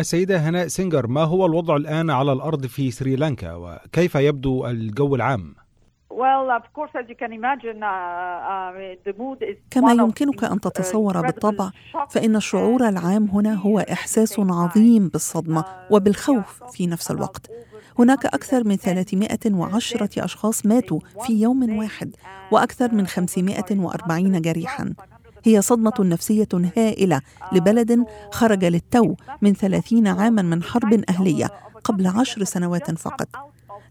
السيدة هناء سينجر ما هو الوضع الآن على الأرض في سريلانكا وكيف يبدو الجو العام؟ كما يمكنك أن تتصور بالطبع فإن الشعور العام هنا هو إحساس عظيم بالصدمة وبالخوف في نفس الوقت. هناك أكثر من 310 أشخاص ماتوا في يوم واحد وأكثر من 540 جريحاً. هي صدمة نفسية هائلة لبلد خرج للتو من ثلاثين عاما من حرب أهلية قبل عشر سنوات فقط.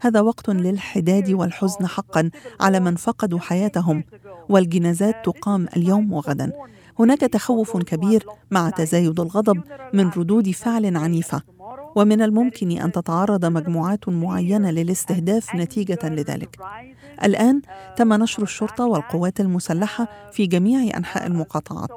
هذا وقت للحداد والحزن حقا على من فقدوا حياتهم والجنازات تقام اليوم وغدا. هناك تخوف كبير مع تزايد الغضب من ردود فعل عنيفة. ومن الممكن أن تتعرض مجموعات معينة للاستهداف نتيجة لذلك. الآن تم نشر الشرطة والقوات المسلحة في جميع أنحاء المقاطعات.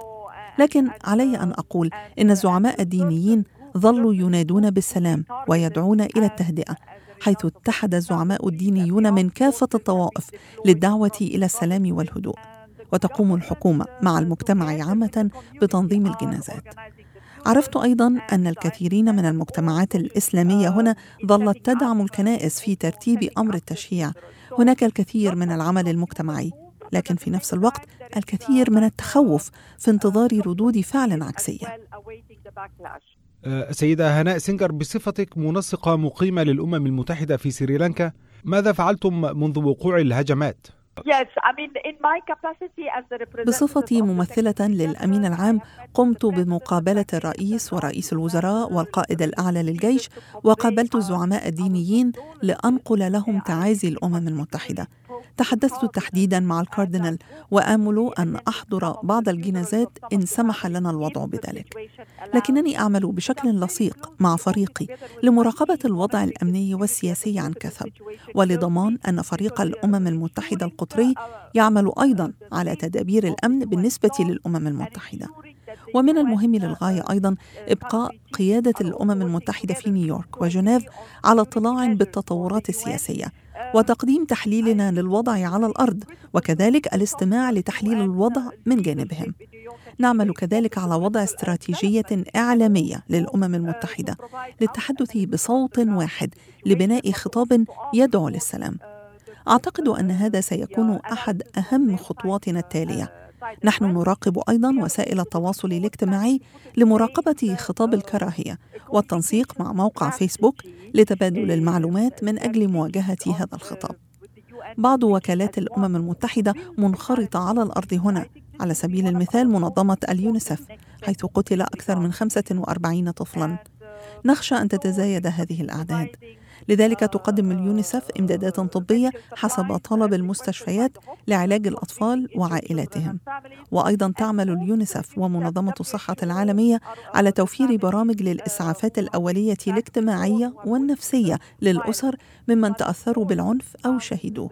لكن علي أن أقول إن الزعماء الدينيين ظلوا ينادون بالسلام ويدعون إلى التهدئة حيث اتحد الزعماء الدينيون من كافة الطوائف للدعوة إلى السلام والهدوء. وتقوم الحكومة مع المجتمع عامة بتنظيم الجنازات. عرفت أيضا أن الكثيرين من المجتمعات الإسلامية هنا ظلت تدعم الكنائس في ترتيب أمر التشييع هناك الكثير من العمل المجتمعي لكن في نفس الوقت الكثير من التخوف في انتظار ردود فعل عكسية سيدة هناء سينجر بصفتك منسقة مقيمة للأمم المتحدة في سريلانكا ماذا فعلتم منذ وقوع الهجمات؟ بصفتي ممثلة للأمين العام قمت بمقابلة الرئيس ورئيس الوزراء والقائد الأعلى للجيش وقابلت الزعماء الدينيين لأنقل لهم تعازي الأمم المتحدة. تحدثت تحديدا مع الكاردينال وآمل أن أحضر بعض الجنازات إن سمح لنا الوضع بذلك. لكنني أعمل بشكل لصيق مع فريقي لمراقبة الوضع الأمني والسياسي عن كثب ولضمان أن فريق الأمم المتحدة القطري يعمل أيضا على تدابير الأمن بالنسبة للأمم المتحدة. ومن المهم للغاية أيضا إبقاء قيادة الأمم المتحدة في نيويورك وجنيف على اطلاع بالتطورات السياسية. وتقديم تحليلنا للوضع على الأرض وكذلك الاستماع لتحليل الوضع من جانبهم. نعمل كذلك على وضع استراتيجية إعلامية للأمم المتحدة للتحدث بصوت واحد لبناء خطاب يدعو للسلام. أعتقد أن هذا سيكون أحد أهم خطواتنا التالية. نحن نراقب أيضا وسائل التواصل الاجتماعي لمراقبة خطاب الكراهية والتنسيق مع موقع فيسبوك لتبادل المعلومات من أجل مواجهة هذا الخطاب. بعض وكالات الأمم المتحدة منخرطة على الأرض هنا على سبيل المثال منظمة اليونيسف حيث قتل أكثر من 45 طفلا. نخشى أن تتزايد هذه الأعداد. لذلك تقدم اليونيسف إمدادات طبية حسب طلب المستشفيات لعلاج الأطفال وعائلاتهم. وأيضا تعمل اليونيسف ومنظمة الصحة العالمية على توفير برامج للإسعافات الأولية الاجتماعية والنفسية للأسر ممن تأثروا بالعنف أو شهدوه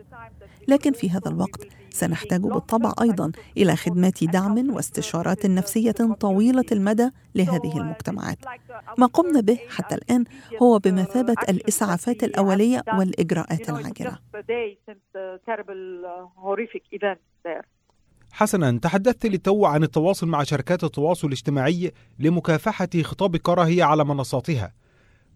لكن في هذا الوقت سنحتاج بالطبع أيضا إلى خدمات دعم واستشارات نفسية طويلة المدى لهذه المجتمعات. ما قمنا به حتى الآن هو بمثابة الإسعافات الأولية والإجراءات العاجلة. حسنا تحدثت للتو عن التواصل مع شركات التواصل الاجتماعي لمكافحة خطاب الكراهية على منصاتها.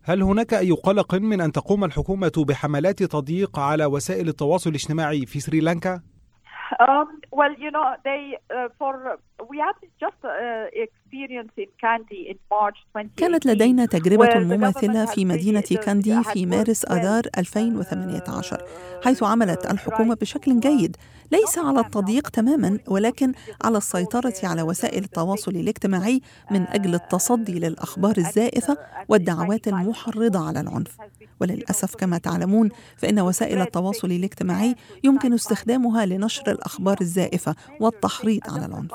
هل هناك أي قلق من أن تقوم الحكومة بحملات تضييق على وسائل التواصل الاجتماعي في سريلانكا؟ Um, well, you know, they uh, for we had just uh, experience in Kandy in March 20. كانت لدينا تجربة مماثلة في مدينة كاندي في مارس آذار 2018 حيث عملت الحكومة بشكل جيد ليس على التضييق تماما ولكن على السيطرة على وسائل التواصل الاجتماعي من أجل التصدي للأخبار الزائفة والدعوات المحرضة على العنف. وللأسف كما تعلمون فإن وسائل التواصل الاجتماعي يمكن استخدامها لنشر الأخبار الزائفة والتحريض على العنف.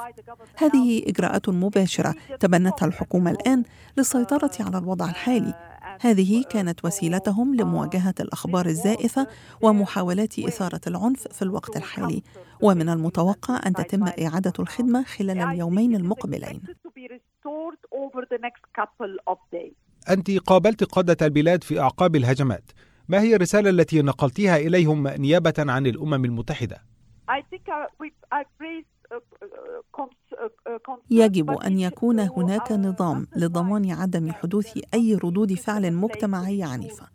هذه إجراءات مباشرة. تبنتها الحكومة الآن للسيطرة على الوضع الحالي. هذه كانت وسيلتهم لمواجهة الأخبار الزائفة ومحاولات إثارة العنف في الوقت الحالي. ومن المتوقع أن تتم إعادة الخدمة خلال اليومين المقبلين. أنت قابلت قادة البلاد في أعقاب الهجمات. ما هي الرسالة التي نقلتيها إليهم نيابة عن الأمم المتحدة؟ يجب أن يكون هناك نظام لضمان عدم حدوث أي ردود فعل مجتمعيه عنيفة.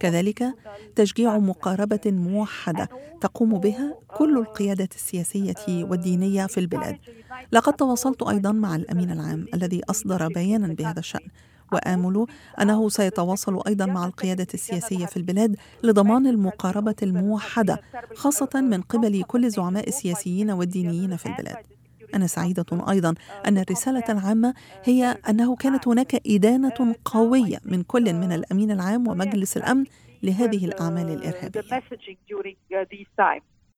كذلك تشجيع مقاربة موحدة تقوم بها كل القيادات السياسية والدينية في البلاد. لقد تواصلت أيضا مع الأمين العام الذي أصدر بيانا بهذا الشأن. وآمل أنه سيتواصل أيضا مع القيادة السياسية في البلاد لضمان المقاربة الموحدة خاصة من قبل كل الزعماء السياسيين والدينيين في البلاد. أنا سعيدة أيضا أن الرسالة العامة هي أنه كانت هناك إدانة قوية من كل من الأمين العام ومجلس الأمن لهذه الأعمال الإرهابية.